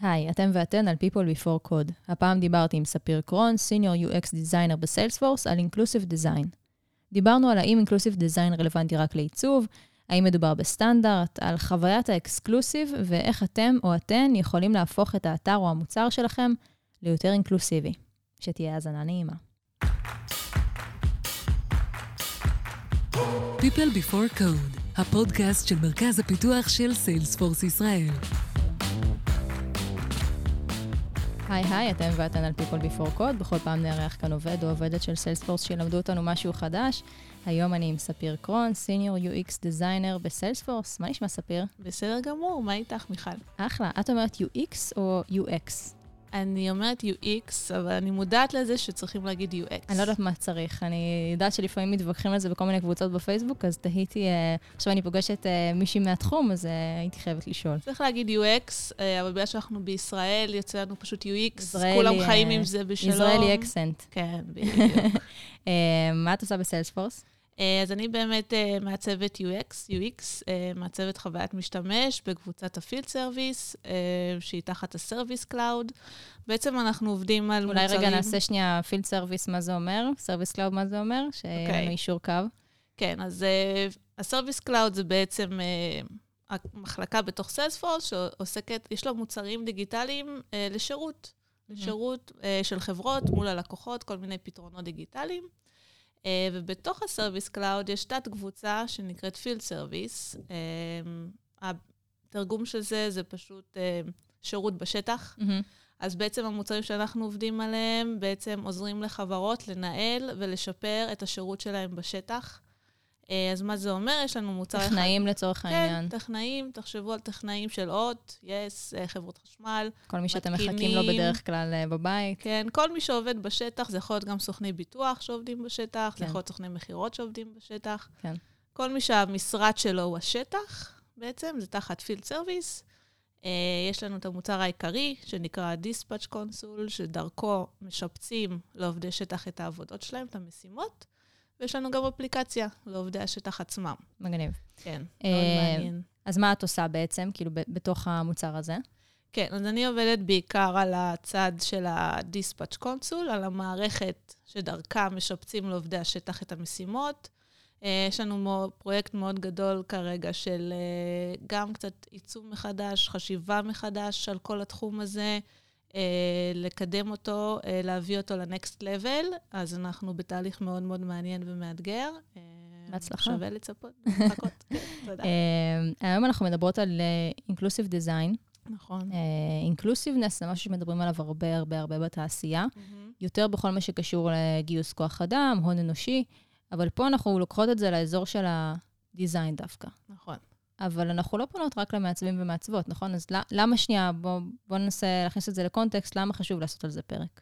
היי, אתם ואתן על People Before Code. הפעם דיברתי עם ספיר קרון, Senior UX Designer ב Salesforce, על Inclusive Design. דיברנו על האם Inclusive Design רלוונטי רק לעיצוב, האם מדובר בסטנדרט, על חוויית ה exclusive ואיך אתם או אתן יכולים להפוך את האתר או המוצר שלכם ליותר אינקלוסיבי. שתהיה האזנה נעימה. People Before Code, הפודקאסט של מרכז הפיתוח של Salesforce ישראל. היי היי, אתם ואתן על People Before Code. בכל פעם נארח כאן עובד או עובדת של סיילספורס שילמדו אותנו משהו חדש. היום אני עם ספיר קרון, Senior UX Designer בסיילספורס. מה נשמע, ספיר? בסדר גמור, מה איתך, מיכל? אחלה. את אומרת UX או UX? אני אומרת UX, אבל אני מודעת לזה שצריכים להגיד UX. אני לא יודעת מה צריך. אני יודעת שלפעמים מתווכחים על זה בכל מיני קבוצות בפייסבוק, אז תהיתי, אה, עכשיו אני פוגשת אה, מישהי מהתחום, אז אה, הייתי חייבת לשאול. צריך להגיד UX, אבל בגלל שאנחנו בישראל, יוצא לנו פשוט UX, ישראלי, כולם חיים עם זה בשלום. ישראלי accent. כן, בדיוק. מה את עושה ב Salesforce? אז אני באמת uh, מעצבת UX, UX, uh, מעצבת חוויית משתמש בקבוצת ה Field Service, שהיא תחת ה Service Cloud. בעצם אנחנו עובדים על אולי מוצרים... רגע נעשה שנייה Field Service, מה זה אומר? Service Cloud, מה זה אומר? שיהיה. לנו יישור קו. כן, אז ה Service Cloud זה בעצם המחלקה בתוך Salesforce שעוסקת, יש לה מוצרים דיגיטליים uh, לשירות. לשירות uh, של חברות מול הלקוחות, כל מיני פתרונות דיגיטליים. Uh, ובתוך ה Service Cloud יש תת-קבוצה שנקראת Field Service. Uh, התרגום של זה זה פשוט uh, שירות בשטח. מהמם. אז בעצם המוצרים שאנחנו עובדים עליהם בעצם עוזרים לחברות לנהל ולשפר את השירות שלהם בשטח. אה, אז מה זה אומר? יש לנו מוצר אחד... טכנאים לצורך העניין. כן, טכנאים, תחשבו על טכנאים של הוט, יס, אה, חברות חשמל. כל מי שאתם מתקינים. מחכים לו בדרך כלל אה, בבית. כן, כל מי שעובד בשטח, זה יכול להיות גם סוכני ביטוח שעובדים בשטח, כן. זה יכול להיות סוכני מכירות שעובדים בשטח. כן. כל מי שהמשרד שלו הוא השטח, בעצם, זה תחת Field Service. יש לנו את המוצר העיקרי, שנקרא Dispatch Console, שדרכו משבצים לעובדי שטח את העבודות שלהם, את המשימות. ויש לנו גם אפליקציה לעובדי השטח עצמם. מגניב. כן, אה, מאוד מעניין. אז מה את עושה בעצם, כאילו, בתוך המוצר הזה? כן, אז אני עובדת בעיקר על הצד של ה-Dispatch Console, על המערכת שדרכה משפצים לעובדי השטח את המשימות. אה, יש לנו פרויקט מאוד גדול כרגע של אה, גם קצת עיצוב מחדש, חשיבה מחדש על כל התחום הזה, לקדם אותו, אה, להביא אותו ל-next level, אז אנחנו בתהליך מאוד מאוד מעניין ומאתגר. אה, בהצלחה. שווה לצפות, לחכות. כן, תודה. אה, היום אנחנו מדברות על אינקלוסיב דיזיין. נכון. אינקלוסיבנס זה משהו שמדברים עליו הרבה הרבה הרבה בתעשייה. יותר בכל מה שקשור לגיוס כוח אדם, הון אנושי, אבל פה אנחנו לוקחות את זה לאזור של הדיזיין דווקא. נכון. אבל אנחנו לא פונות רק למעצבים ומעצבות, נכון? אז למה שנייה, בואו בוא ננסה להכניס את זה לקונטקסט, למה חשוב לעשות על זה פרק?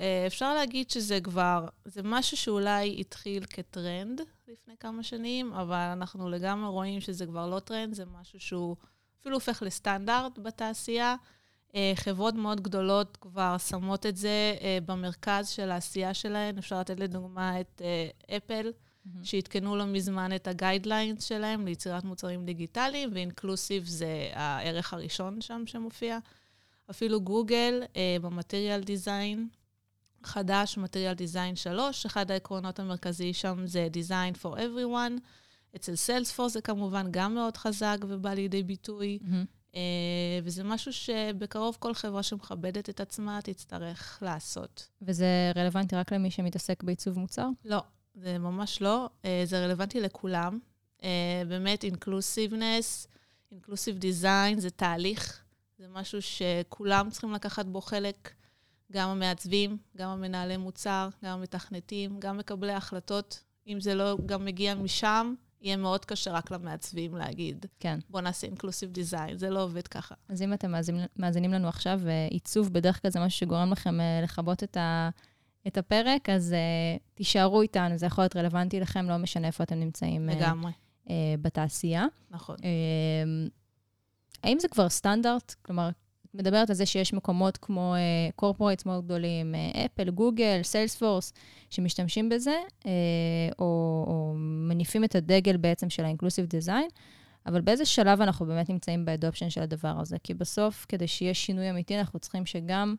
אה, אפשר להגיד שזה כבר, זה משהו שאולי התחיל כטרנד לפני כמה שנים, אבל אנחנו לגמרי רואים שזה כבר לא טרנד, זה משהו שהוא אפילו הופך לסטנדרט בתעשייה. אה, חברות מאוד גדולות כבר שמות את זה אה, במרכז של העשייה שלהן. אפשר לתת לדוגמה את אה, אפל, שעדכנו לא מזמן את ה guidelines שלהם ליצירת מוצרים דיגיטליים, ו inclusive זה הערך הראשון שם שמופיע. אפילו גוגל, אה, במטריאל דיזיין חדש, מטריאל דיזיין 3, אחד העקרונות המרכזיים שם זה Design for Everyone. אצל סיילספורס זה כמובן גם מאוד חזק ובא לידי ביטוי, מהמם. אה, וזה משהו שבקרוב כל חברה שמכבדת את עצמה תצטרך לעשות. וזה רלוונטי רק למי שמתעסק בעיצוב מוצר? לא, זה ממש לא. אה, זה רלוונטי לכולם. אה, באמת, אינקלוסיבנס, אינקלוסיב דיזיין זה תהליך, זה משהו שכולם צריכים לקחת בו חלק, גם המעצבים, גם המנהלי מוצר, גם המתכנתים, גם מקבלי ההחלטות. אם זה לא גם מגיע משם, יהיה מאוד קשה רק למעצבים להגיד, כן. בוא נעשה אינקלוסיב דיזיין, זה לא עובד ככה. אז אם אתם מאזינים, מאזינים לנו עכשיו, אה, עיצוב בדרך כלל זה משהו שגורם לכם לכבות את, ה, את הפרק, אז uh, תישארו איתנו, זה יכול להיות רלוונטי לכם, לא משנה איפה אתם נמצאים uh, לגמרי, אה, בתעשייה. נכון. אה, האם זה כבר סטנדרט? כלומר, את מדברת על זה שיש מקומות כמו corporates מאוד גדולים, אפל, גוגל, סיילספורס, שמשתמשים בזה, אה, או, או מניפים את הדגל בעצם של ה inclusive design, אבל באיזה שלב אנחנו באמת נמצאים ב adoption של הדבר הזה? כי בסוף, כדי שיהיה שינוי אמיתי, אנחנו צריכים שגם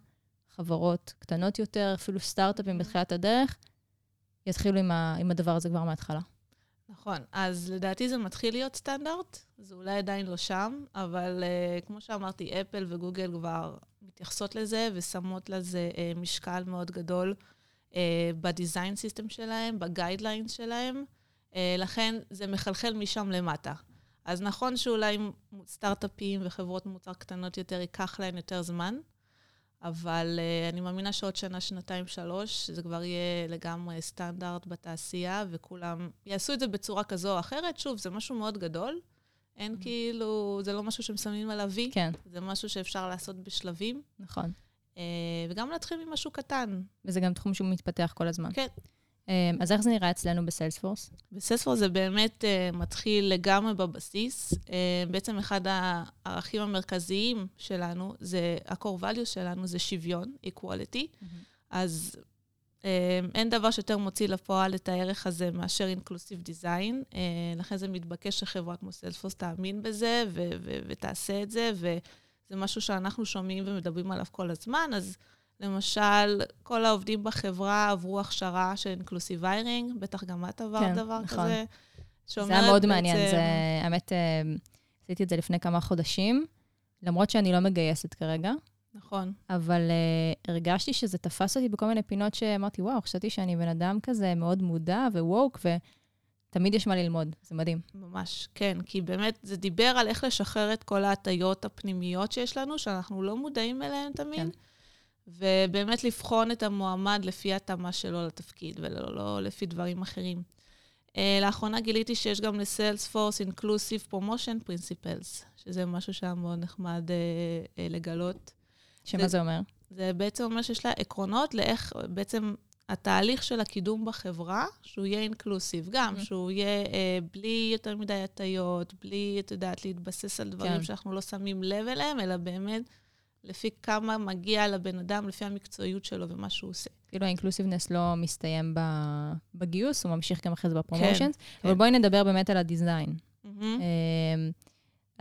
חברות קטנות יותר, אפילו סטארט-אפים בתחילת הדרך, יתחילו עם, ה, עם הדבר הזה כבר מההתחלה. נכון, אז לדעתי זה מתחיל להיות סטנדרט, זה אולי עדיין לא שם, אבל אה, כמו שאמרתי, אפל וגוגל כבר מתייחסות לזה ושמות לזה אה, משקל מאוד גדול אה, ב design system שלהם, ב guidelines שלהם, אה, לכן זה מחלחל משם למטה. אז נכון שאולי סטארט-אפים וחברות מוצר קטנות יותר, ייקח להן יותר זמן, אבל uh, אני מאמינה שעוד שנה, שנתיים, שלוש, זה כבר יהיה לגמרי סטנדרט בתעשייה, וכולם יעשו את זה בצורה כזו או אחרת. שוב, זה משהו מאוד גדול. אין mm-hmm. כאילו, זה לא משהו שמסמנים עליו וי. כן. זה משהו שאפשר לעשות בשלבים. נכון. Uh, וגם להתחיל ממשהו קטן. וזה גם תחום שהוא מתפתח כל הזמן. כן. אמ, אז איך זה נראה אצלנו בסיילספורס? בסיילספורס זה באמת uh, מתחיל לגמרי בבסיס. Uh, בעצם אחד הערכים המרכזיים שלנו, זה, ה-core value שלנו זה שוויון, equality. Mm-hmm. אז uh, אין דבר שיותר מוציא לפועל את הערך הזה מאשר inclusive design. Uh, לכן זה מתבקש שחברה כמו סיילספורס תאמין בזה ו- ו- ותעשה את זה, וזה משהו שאנחנו שומעים ומדברים עליו כל הזמן. אז למשל, כל העובדים בחברה עברו הכשרה של אינקלוסיב ויירינג, בטח גם את עברת כן, דבר נכון. כזה. זה היה מאוד בעצם... מעניין, זה, האמת, אה, עשיתי את זה לפני כמה חודשים, למרות שאני לא מגייסת כרגע. נכון. אבל uh, הרגשתי שזה תפס אותי בכל מיני פינות שאמרתי, וואו, חשבתי שאני בן אדם כזה מאוד מודע וווק, ותמיד יש מה ללמוד, זה מדהים. ממש, כן, כי באמת זה דיבר על איך לשחרר את כל ההטיות הפנימיות שיש לנו, שאנחנו לא מודעים אליהן תמיד. כן. ובאמת לבחון את המועמד לפי התאמה שלו לתפקיד, ולא לא לפי דברים אחרים. Uh, לאחרונה גיליתי שיש גם ל-Salesforce Inclusive Promotion Principles, שזה משהו שהיה מאוד נחמד uh, uh, לגלות. שמה זה, זה אומר? זה בעצם אומר שיש לה עקרונות לאיך בעצם התהליך של הקידום בחברה, שהוא יהיה אינקלוסיב, גם, mm-hmm. שהוא יהיה אה, בלי יותר מדי הטיות, בלי, את יודעת, להתבסס על דברים כן. שאנחנו לא שמים לב אליהם, אלא באמת לפי כמה מגיע לבן אדם, לפי המקצועיות שלו ומה שהוא עושה. כאילו האינקלוסיבנס לא מסתיים בגיוס, הוא ממשיך גם אחרי זה בפרומושנס. כן, אבל כן. בואי נדבר באמת על הדיזיין. Mm-hmm.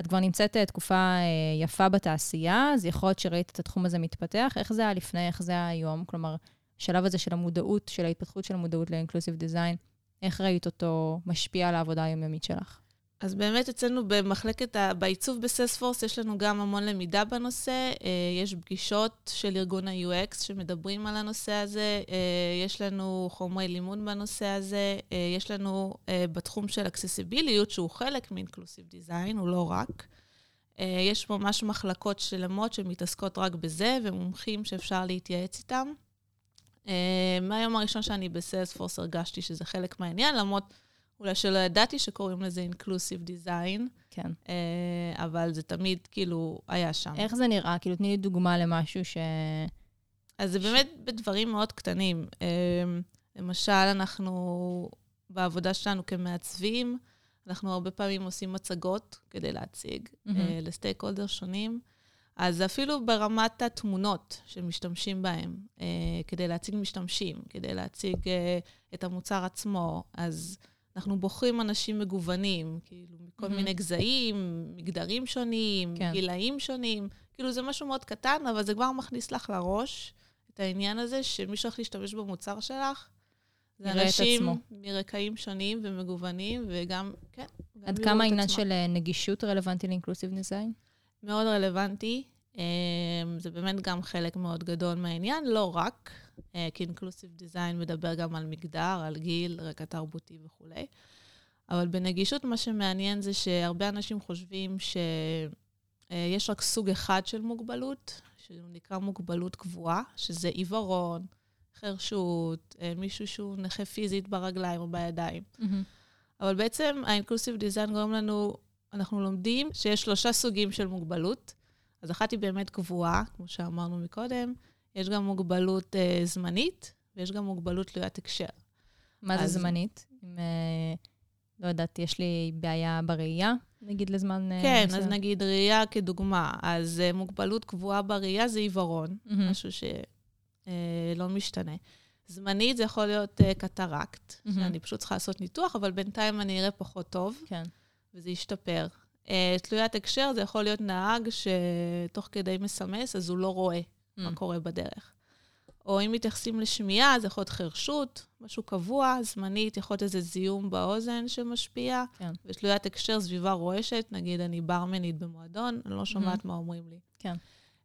את כבר נמצאת אה, תקופה אה, יפה בתעשייה, אז יכול להיות שראית את התחום הזה מתפתח. איך זה היה לפני, איך זה היה היום? כלומר, השלב הזה של המודעות, של ההתפתחות של המודעות לאינקלוסיב דיזיין, איך ראית אותו משפיע על העבודה היומיומית שלך? אז באמת אצלנו במחלקת, ה... בעיצוב בסספורס, יש לנו גם המון למידה בנושא. אה, יש פגישות של ארגון ה-UX שמדברים על הנושא הזה, אה, יש לנו חומרי לימוד בנושא הזה, אה, יש לנו בתחום של אקססיביליות, שהוא חלק מאינקלוסיב דיזיין, הוא לא רק. יש ממש מחלקות שלמות שמתעסקות רק בזה, ומומחים שאפשר להתייעץ איתם. מהיום הראשון שאני בסיילספורס הרגשתי שזה חלק מהעניין, למרות... אולי שלא ידעתי שקוראים לזה אינקלוסיב דיזיין. כן. Uh, אבל זה תמיד כאילו היה שם. איך זה נראה? כאילו, תני לי דוגמה למשהו ש... אז זה באמת בדברים מאוד קטנים. Uh, למשל, אנחנו, בעבודה שלנו כמעצבים, אנחנו הרבה פעמים עושים מצגות כדי להציג mm-hmm. uh, לסטייק הולדר שונים. אז אפילו ברמת התמונות שמשתמשים בהם, uh, כדי להציג משתמשים, כדי להציג uh, את המוצר עצמו, אז... אנחנו בוחרים אנשים מגוונים, כאילו, מכל mm-hmm. מיני גזעים, מגדרים שונים, כן. גילאים שונים. כאילו, זה משהו מאוד קטן, אבל זה כבר מכניס לך לראש את העניין הזה, שמי שהולך להשתמש במוצר שלך, זה אנשים מרקעים שונים ומגוונים, וגם, כן, גם עד כמה העניין של אה, נגישות רלוונטי לאינקלוסיב דיזיין? מאוד רלוונטי. אמ, זה באמת גם חלק מאוד גדול מהעניין, לא רק. אה, כי אינקלוסיב דיזיין מדבר גם על מגדר, על גיל, רקע תרבותי וכולי. אבל בנגישות מה שמעניין זה שהרבה אנשים חושבים שיש רק סוג אחד של מוגבלות, שהוא נקרא מוגבלות קבועה, שזה עיוורון, חרשות, אה, מישהו שהוא נכה פיזית ברגליים או בידיים. Mm-hmm. אבל בעצם האינקלוסיב דיזיין גורם לנו, אנחנו לומדים שיש שלושה סוגים של מוגבלות. אז אחת היא באמת קבועה, כמו שאמרנו מקודם, יש גם מוגבלות uh, זמנית, ויש גם מוגבלות תלוית הקשר. מה אז... זה זמנית? אם, uh, לא יודעת, יש לי בעיה בראייה, נגיד לזמן... Uh, כן, מסוים. אז נגיד ראייה כדוגמה. אז uh, מוגבלות קבועה בראייה זה עיוורון, mm-hmm. משהו שלא uh, משתנה. זמנית זה יכול להיות uh, קטרקט, mm-hmm. שאני פשוט צריכה לעשות ניתוח, אבל בינתיים אני אראה פחות טוב, כן. וזה ישתפר. אה, תלוית הקשר זה יכול להיות נהג שתוך כדי מסמס, אז הוא לא רואה. מה קורה בדרך. או אם מתייחסים לשמיעה, זה יכול להיות חרשות, משהו קבוע, זמנית, יכול להיות איזה זיהום באוזן שמשפיע. כן. ותלוית הקשר, סביבה רועשת, נגיד אני ברמנית במועדון, אני לא שומעת מה אומרים לי. כן.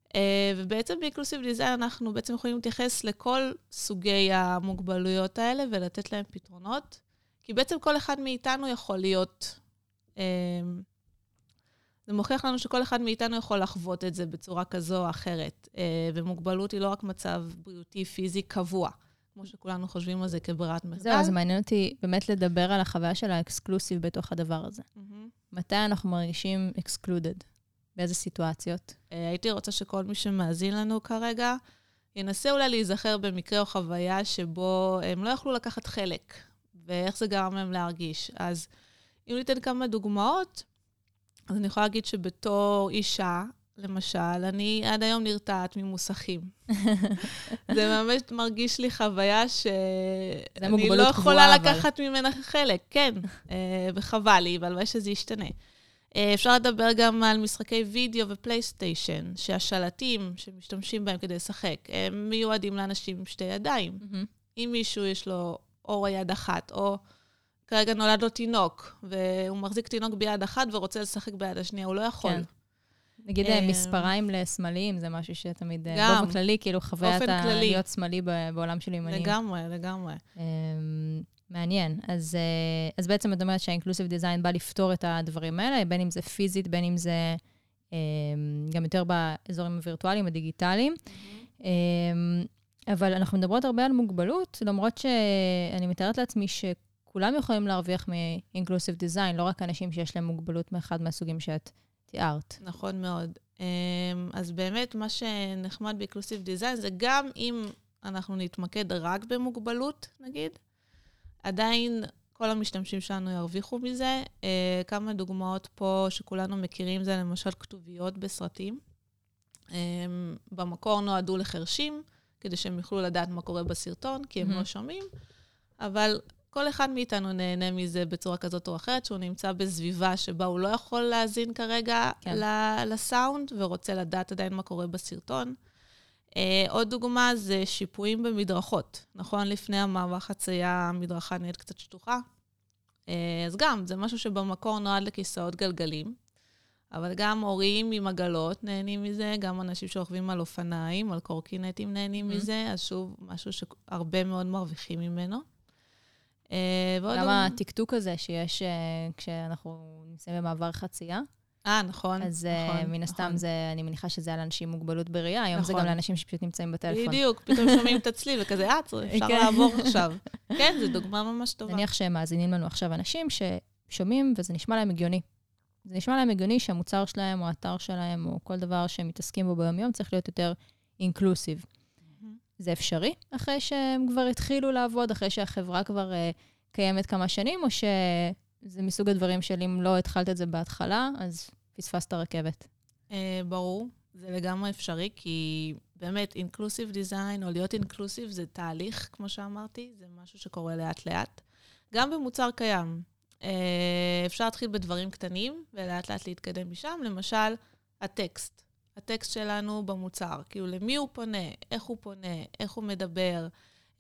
Uh, ובעצם באינקלוסיב דיזיין אנחנו בעצם יכולים להתייחס לכל סוגי המוגבלויות האלה ולתת להם פתרונות, כי בעצם כל אחד מאיתנו יכול להיות... Uh, זה מוכיח לנו שכל אחד מאיתנו יכול לחוות את זה בצורה כזו או אחרת. Uh, ומוגבלות היא לא רק מצב בריאותי, פיזי, קבוע, כמו שכולנו חושבים על זה כברירת מחדל. זהו, אז מעניין אותי באמת לדבר על החוויה של האקסקלוסיב בתוך הדבר הזה. מהמם. מתי אנחנו מרגישים excluded? באיזה סיטואציות? אה, הייתי רוצה שכל מי שמאזין לנו כרגע, ינסה אולי להיזכר במקרה או חוויה שבו הם לא יכלו לקחת חלק, ואיך זה גרם להם להרגיש. אז אם ניתן כמה דוגמאות, אז אני יכולה להגיד שבתור אישה, למשל, אני עד היום נרתעת ממוסכים. זה ממש מרגיש לי חוויה שאני לא קבועה, יכולה אבל. לקחת ממנה חלק, כן, אה, וחבל לי, והלוואי שזה ישתנה. אה, אפשר לדבר גם על משחקי וידאו ופלייסטיישן, שהשלטים שמשתמשים בהם כדי לשחק, הם מיועדים לאנשים עם שתי ידיים. אם מישהו יש לו או יד אחת, או כרגע נולד לו תינוק, והוא מחזיק תינוק ביד אחת ורוצה לשחק ביד השנייה, הוא לא יכול. כן. נגיד אה, אה, מספריים לשמאליים, זה משהו שתמיד, גם. באופן כללי, כאילו חוויית. להיות שמאלי בעולם של ימנים. לגמרי, לגמרי. אמ, מעניין. אז, אה, אז בעצם את אומרת שהאינקלוסיב דיזיין בא לפתור את הדברים האלה, בין אם זה פיזית, בין אם זה אמ, גם יותר באזורים הווירטואליים, הדיגיטליים. אמ, אבל אנחנו מדברות הרבה על מוגבלות, למרות שאני מתארת לעצמי שכולם יכולים להרוויח מאינקלוסיב דיזיין, לא רק אנשים שיש להם מוגבלות מאחד מהסוגים שאת תיארת. נכון מאוד. אמ, אז באמת, מה שנחמד באקלוסיב דיזיין זה גם אם אנחנו נתמקד רק במוגבלות, נגיד, עדיין כל המשתמשים שלנו ירוויחו מזה. אה, כמה דוגמאות פה שכולנו מכירים זה למשל כתוביות בסרטים. אמ, במקור נועדו לחרשים, כדי שהם יוכלו לדעת מה קורה בסרטון, כי הם מהמם. לא שומעים, אבל כל אחד מאיתנו נהנה מזה בצורה כזאת או אחרת, שהוא נמצא בסביבה שבה הוא לא יכול להאזין כרגע כן. לסאונד, ורוצה לדעת עדיין מה קורה בסרטון. Uh, עוד דוגמה זה שיפועים במדרכות. נכון, לפני המעבר חצייה המדרכה נהיית קצת שטוחה. Uh, אז גם, זה משהו שבמקור נועד לכיסאות גלגלים, אבל גם הורים עם עגלות נהנים מזה, גם אנשים שרוכבים על אופניים, על קורקינטים נהנים Mhm. מזה, אז שוב, משהו שהרבה מאוד מרוויחים ממנו. גם דוגמה- הטקטוק הזה שיש אה, כשאנחנו נמצאים במעבר חצייה, אה, נכון. אז אה, נכון, מן הסתם נכון. זה, אני מניחה שזה על אנשים עם מוגבלות בראייה, היום זה גם נכון. לאנשים שפשוט נמצאים בטלפון. בדיוק, פתאום שומעים את הצליל וכזה, אה, אפשר כן. לעבור עכשיו. כן, זו דוגמה ממש טובה. נניח שהם מאזינים לנו עכשיו אנשים ששומעים וזה נשמע להם הגיוני. זה נשמע להם הגיוני שהמוצר שלהם או האתר שלהם או כל דבר שהם מתעסקים בו ביום-יום צריך להיות יותר אינקלוסיב. זה אפשרי אחרי שהם כבר התחילו לעבוד, אחרי שהחברה כבר uh, קיימת כמה שנים, או שזה מסוג הדברים של אם לא התחלת את זה בהתחלה, אז פספסת רכבת. אה, ברור, זה לגמרי אפשרי, כי באמת, אינקלוסיב דיזיין, או להיות אינקלוסיב, זה תהליך, כמו שאמרתי, זה משהו שקורה לאט-לאט. גם במוצר קיים. אה, אפשר להתחיל בדברים קטנים, ולאט-לאט להתקדם משם. למשל, הטקסט. הטקסט שלנו במוצר. כאילו, למי הוא פונה, איך הוא פונה, איך הוא מדבר.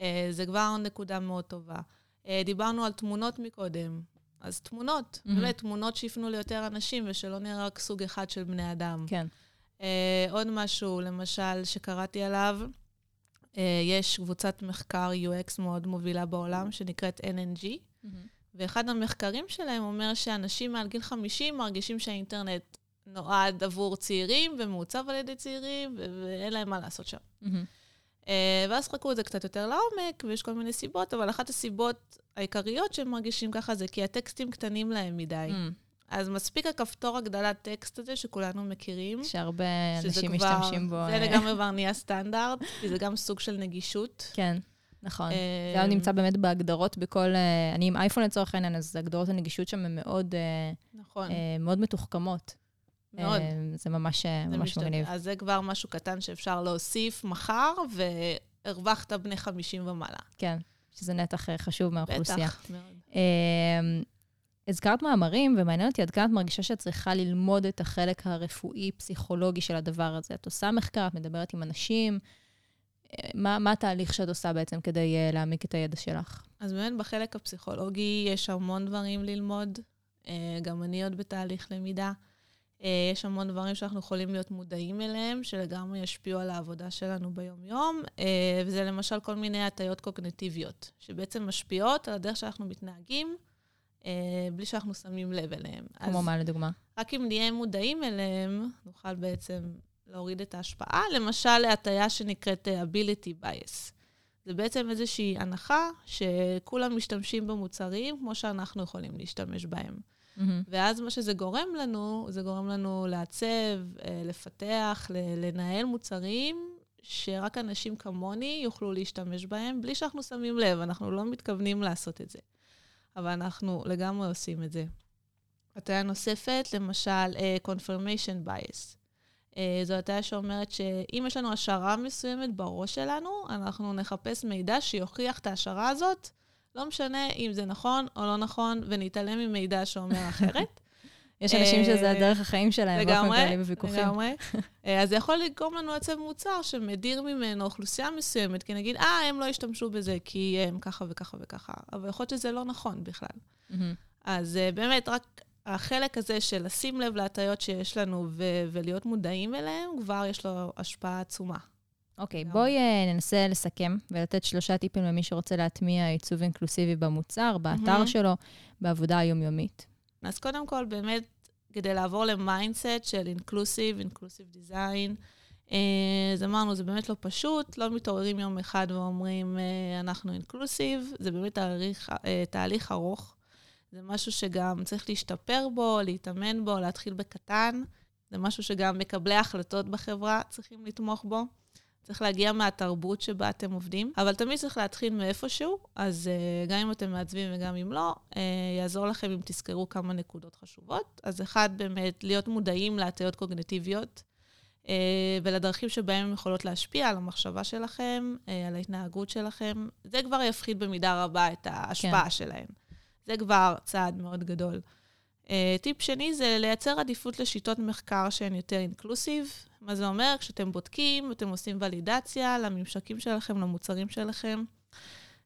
אה, זה כבר נקודה מאוד טובה. אה, דיברנו על תמונות מקודם. אז תמונות, מהמם. באמת, תמונות שיפנו ליותר אנשים, ושלא נראה רק סוג אחד של בני אדם. כן. אה, עוד משהו, למשל, שקראתי עליו, אה, יש קבוצת מחקר UX מאוד מובילה בעולם, שנקראת NNG, ואחד המחקרים שלהם אומר שאנשים מעל גיל 50 מרגישים שהאינטרנט נועד עבור צעירים ומעוצב על ידי צעירים, ואין להם מה לעשות שם. אה, ואז חקרו את זה קצת יותר לעומק, ויש כל מיני סיבות, אבל אחת הסיבות העיקריות שהם מרגישים ככה זה כי הטקסטים קטנים להם מדי. מהמם. אז מספיק הכפתור הגדלת טקסט הזה שכולנו מכירים. שהרבה אנשים כבר- משתמשים בו. זה אה, לגמרי כבר נהיה סטנדרט, כי זה גם סוג של נגישות. כן, נכון. אה, זה גם נמצא באמת בהגדרות בכל... אני עם אייפון לצורך העניין, אז הגדרות הנגישות שם הן מאוד, נכון, מאוד מתוחכמות. מאוד. אה, זה ממש אה, זה ממש משתנה. מגניב. אז זה כבר משהו קטן שאפשר להוסיף מחר, והרווחת בני 50 ומעלה. כן, שזה נתח אה, חשוב מהאוכלוסייה. בטח, מאוד. אמ, הזכרת מאמרים, ומעניין אותי עד כמה את מרגישה שאת צריכה ללמוד את החלק הרפואי-פסיכולוגי של הדבר הזה. את עושה מחקר, את מדברת עם אנשים. מה, מה התהליך שאת עושה בעצם כדי uh, להעמיק את הידע שלך? אז באמת בחלק הפסיכולוגי יש המון דברים ללמוד. Uh, גם אני עוד בתהליך למידה. Uh, יש המון דברים שאנחנו יכולים להיות מודעים אליהם, שלגמרי ישפיעו על העבודה שלנו ביום-יום, uh, וזה למשל כל מיני הטיות קוגנטיביות, שבעצם משפיעות על הדרך שאנחנו מתנהגים, uh, בלי שאנחנו שמים לב אליהם. כמו מה לדוגמה? רק אם נהיה מודעים אליהם, נוכל בעצם להוריד את ההשפעה, למשל להטיה שנקראת אה, ability bias. זה בעצם איזושהי הנחה שכולם משתמשים במוצרים כמו שאנחנו יכולים להשתמש בהם. Mm-hmm. ואז מה שזה גורם לנו, זה גורם לנו לעצב, אה, לפתח, לנהל מוצרים שרק אנשים כמוני יוכלו להשתמש בהם, בלי שאנחנו שמים לב, אנחנו לא מתכוונים לעשות את זה. אבל אנחנו לגמרי עושים את זה. הטעיה נוספת, למשל, uh, confirmation bias. אה, זו הטעיה שאומרת שאם יש לנו השערה מסוימת בראש שלנו, אנחנו נחפש מידע שיוכיח את ההשערה הזאת, לא משנה אם זה נכון או לא נכון, ונתעלם ממידע שאומר אחרת. יש אנשים שזה הדרך החיים שלהם, באופן כללי בוויכוחים. לגמרי, אה, אז זה יכול לגרום לנו לעצב מוצר שמדיר ממנו אוכלוסייה מסוימת, כי נגיד, אה, הם לא השתמשו בזה כי הם ככה וככה וככה, אבל יכול להיות שזה לא נכון בכלל. אז אה, באמת, רק החלק הזה של לשים לב להטיות שיש לנו ו- ולהיות מודעים אליהם, כבר יש לו השפעה עצומה. אוקיי, אוקיי, בואי אה, ננסה לסכם ולתת שלושה טיפים למי שרוצה להטמיע עיצוב אינקלוסיבי במוצר, באתר אמ-המ. שלו, בעבודה היומיומית. אז קודם כל, באמת, כדי לעבור ל mindset של inclusive, inclusive design, אז אמרנו, זה באמת לא פשוט, לא מתעוררים יום אחד ואומרים, אה, אנחנו inclusive, זה באמת תהליך, תהליך ארוך. זה משהו שגם צריך להשתפר בו, להתאמן בו, להתחיל בקטן. זה משהו שגם מקבלי ההחלטות בחברה צריכים לתמוך בו. צריך להגיע מהתרבות שבה אתם עובדים, אבל תמיד צריך להתחיל מאיפשהו, אז uh, גם אם אתם מעצבים וגם אם לא, uh, יעזור לכם אם תזכרו כמה נקודות חשובות. אז אחד, באמת, להיות מודעים להטיות קוגנטיביות uh, ולדרכים שבהם הן יכולות להשפיע על המחשבה שלכם, uh, על ההתנהגות שלכם. זה כבר יפחית במידה רבה את ההשפעה כן. שלהם. זה כבר צעד מאוד גדול. Uh, טיפ שני זה לייצר עדיפות לשיטות מחקר שהן יותר אינקלוסיב. מה זה אומר? כשאתם בודקים, אתם עושים ולידציה לממשקים שלכם, למוצרים שלכם.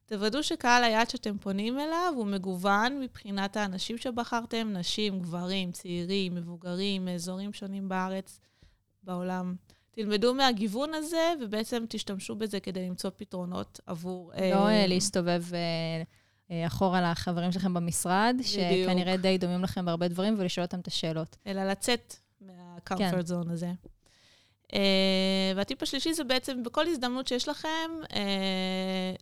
תוודאו שקהל היעד שאתם פונים אליו הוא מגוון מבחינת האנשים שבחרתם, נשים, גברים, צעירים, מבוגרים, מאזורים שונים בארץ, בעולם. תלמדו מהגיוון הזה, ובעצם תשתמשו בזה כדי למצוא פתרונות עבור... לא uh, להסתובב... Uh... אה, אחורה לחברים שלכם במשרד, בדיוק. שכנראה די דומים לכם בהרבה דברים, ולשאול אותם את השאלות. אלא לצאת מה-comfort כן. zone הזה. Uh, והטיפ השלישי זה בעצם, בכל הזדמנות שיש לכם, uh,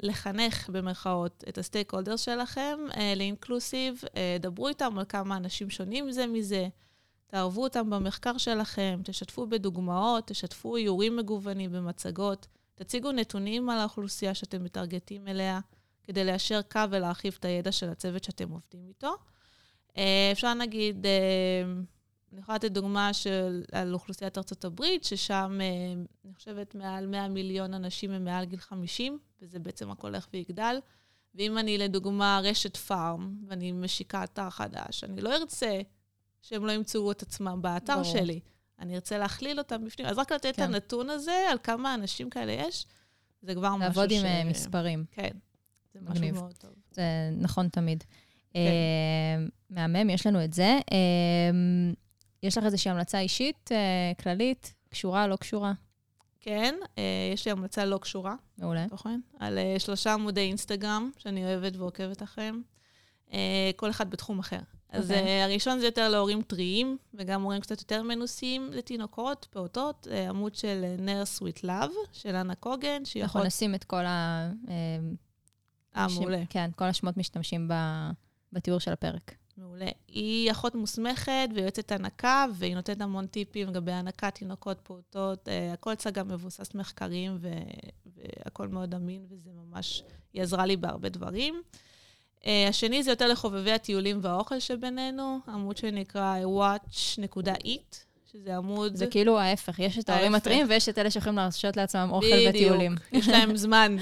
לחנך, במרכאות, את הסטייק הולדר שלכם uh, לאינקלוסיב, uh, דברו איתם על כמה אנשים שונים זה מזה, תערבו אותם במחקר שלכם, תשתפו בדוגמאות, תשתפו איורים מגוונים במצגות, תציגו נתונים על האוכלוסייה שאתם מטרגטים אליה. כדי ליישר קו ולהרחיב את הידע של הצוות שאתם עובדים איתו. אה, אפשר נגיד, אה, אני יכולה לתת דוגמה של, על אוכלוסיית ארצות הברית, ששם, אה, אני חושבת, מעל 100 מיליון אנשים הם מעל גיל 50, וזה בעצם רק הולך ויגדל. ואם אני, לדוגמה, רשת פארם, ואני משיקה אתר חדש, אני לא ארצה שהם לא ימצאו את עצמם באתר ברור. שלי. אני ארצה להכליל אותם בפנים. אז רק לתת כן. את הנתון הזה, על כמה אנשים כאלה יש, זה כבר משהו ש... לעבוד עם מספרים. כן. זה משהו מגניב. מאוד טוב. זה נכון תמיד. כן. Uh, מהמם, יש לנו את זה. Uh, יש לך איזושהי המלצה אישית, uh, כללית, קשורה, לא קשורה? כן, uh, יש לי המלצה לא קשורה. מעולה. נכון? על uh, שלושה עמודי אינסטגרם שאני אוהבת ועוקבת אחריהם. Uh, כל אחד בתחום אחר. Okay. אז uh. הראשון זה יותר להורים טריים, וגם הורים קצת יותר מנוסים לתינוקות, פעוטות, uh, עמוד של נר סוויט לאב, של אנה קוגן, שיכול... אנחנו נשים את כל ה... אה, מעולה. כן, כל השמות משתמשים ב, בתיאור של הפרק. מעולה. היא אחות מוסמכת ויועצת הנקה, והיא נותנת המון טיפים לגבי הנקת תינוקות, פעוטות. Uh, הכל גם מבוסס מחקרים, ו- והכל מאוד אמין, וזה ממש, היא עזרה לי בהרבה דברים. Uh, השני זה יותר לחובבי הטיולים והאוכל שבינינו, עמוד שנקרא watch.eat, שזה עמוד... זה כאילו ההפך, יש את ההורים. הטריים ויש את אלה שיכולים להרשות לעצמם אוכל וטיולים. בדיוק, יש להם זמן.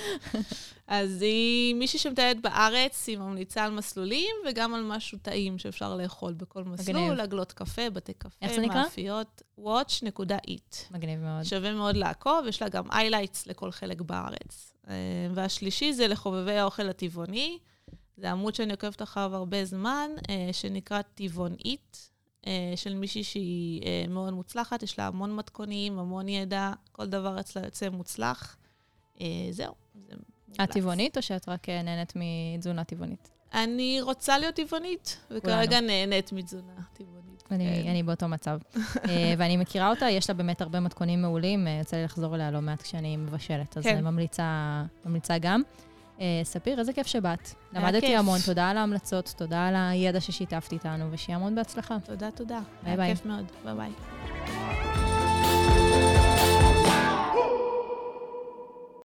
אז היא מישהי שמטיילת בארץ, היא ממליצה על מסלולים וגם על משהו טעים שאפשר לאכול בכל מסלול, מגניב. עגלות קפה, בתי קפה? מאפיות, watch.it. מגניב מאוד. שווה מאוד לעקוב, יש לה גם איילייטס לכל חלק בארץ. אה, והשלישי זה לחובבי האוכל הטבעוני. זה עמוד שאני עוקבת אחריו הרבה זמן, אה, שנקרא טבעונית, של מישהי שהיא אה, מאוד מוצלחת, יש לה המון מתכונים, המון ידע, כל דבר אצלה יוצא מוצלח. אה, זהו, זה. את טבעונית או שאת רק אה, נהנית מתזונה טבעונית? אני רוצה להיות טבעונית, וכרגע נהנית מתזונה טבעונית. אני, כן. אני באותו מצב. אה, ואני מכירה אותה, יש לה באמת הרבה מתכונים מעולים, אה, יוצא לי לחזור אליה לא מעט כשאני מבשלת, אז כן. כן. ממליצה, ממליצה גם. אה, ספיר, איזה כיף שבאת. היה למדתי כיף. המון, תודה על ההמלצות, תודה על הידע ששיתפת איתנו, ושיהיה המון בהצלחה. תודה, תודה. ביי היה ביי. כיף מאוד. ביי ביי.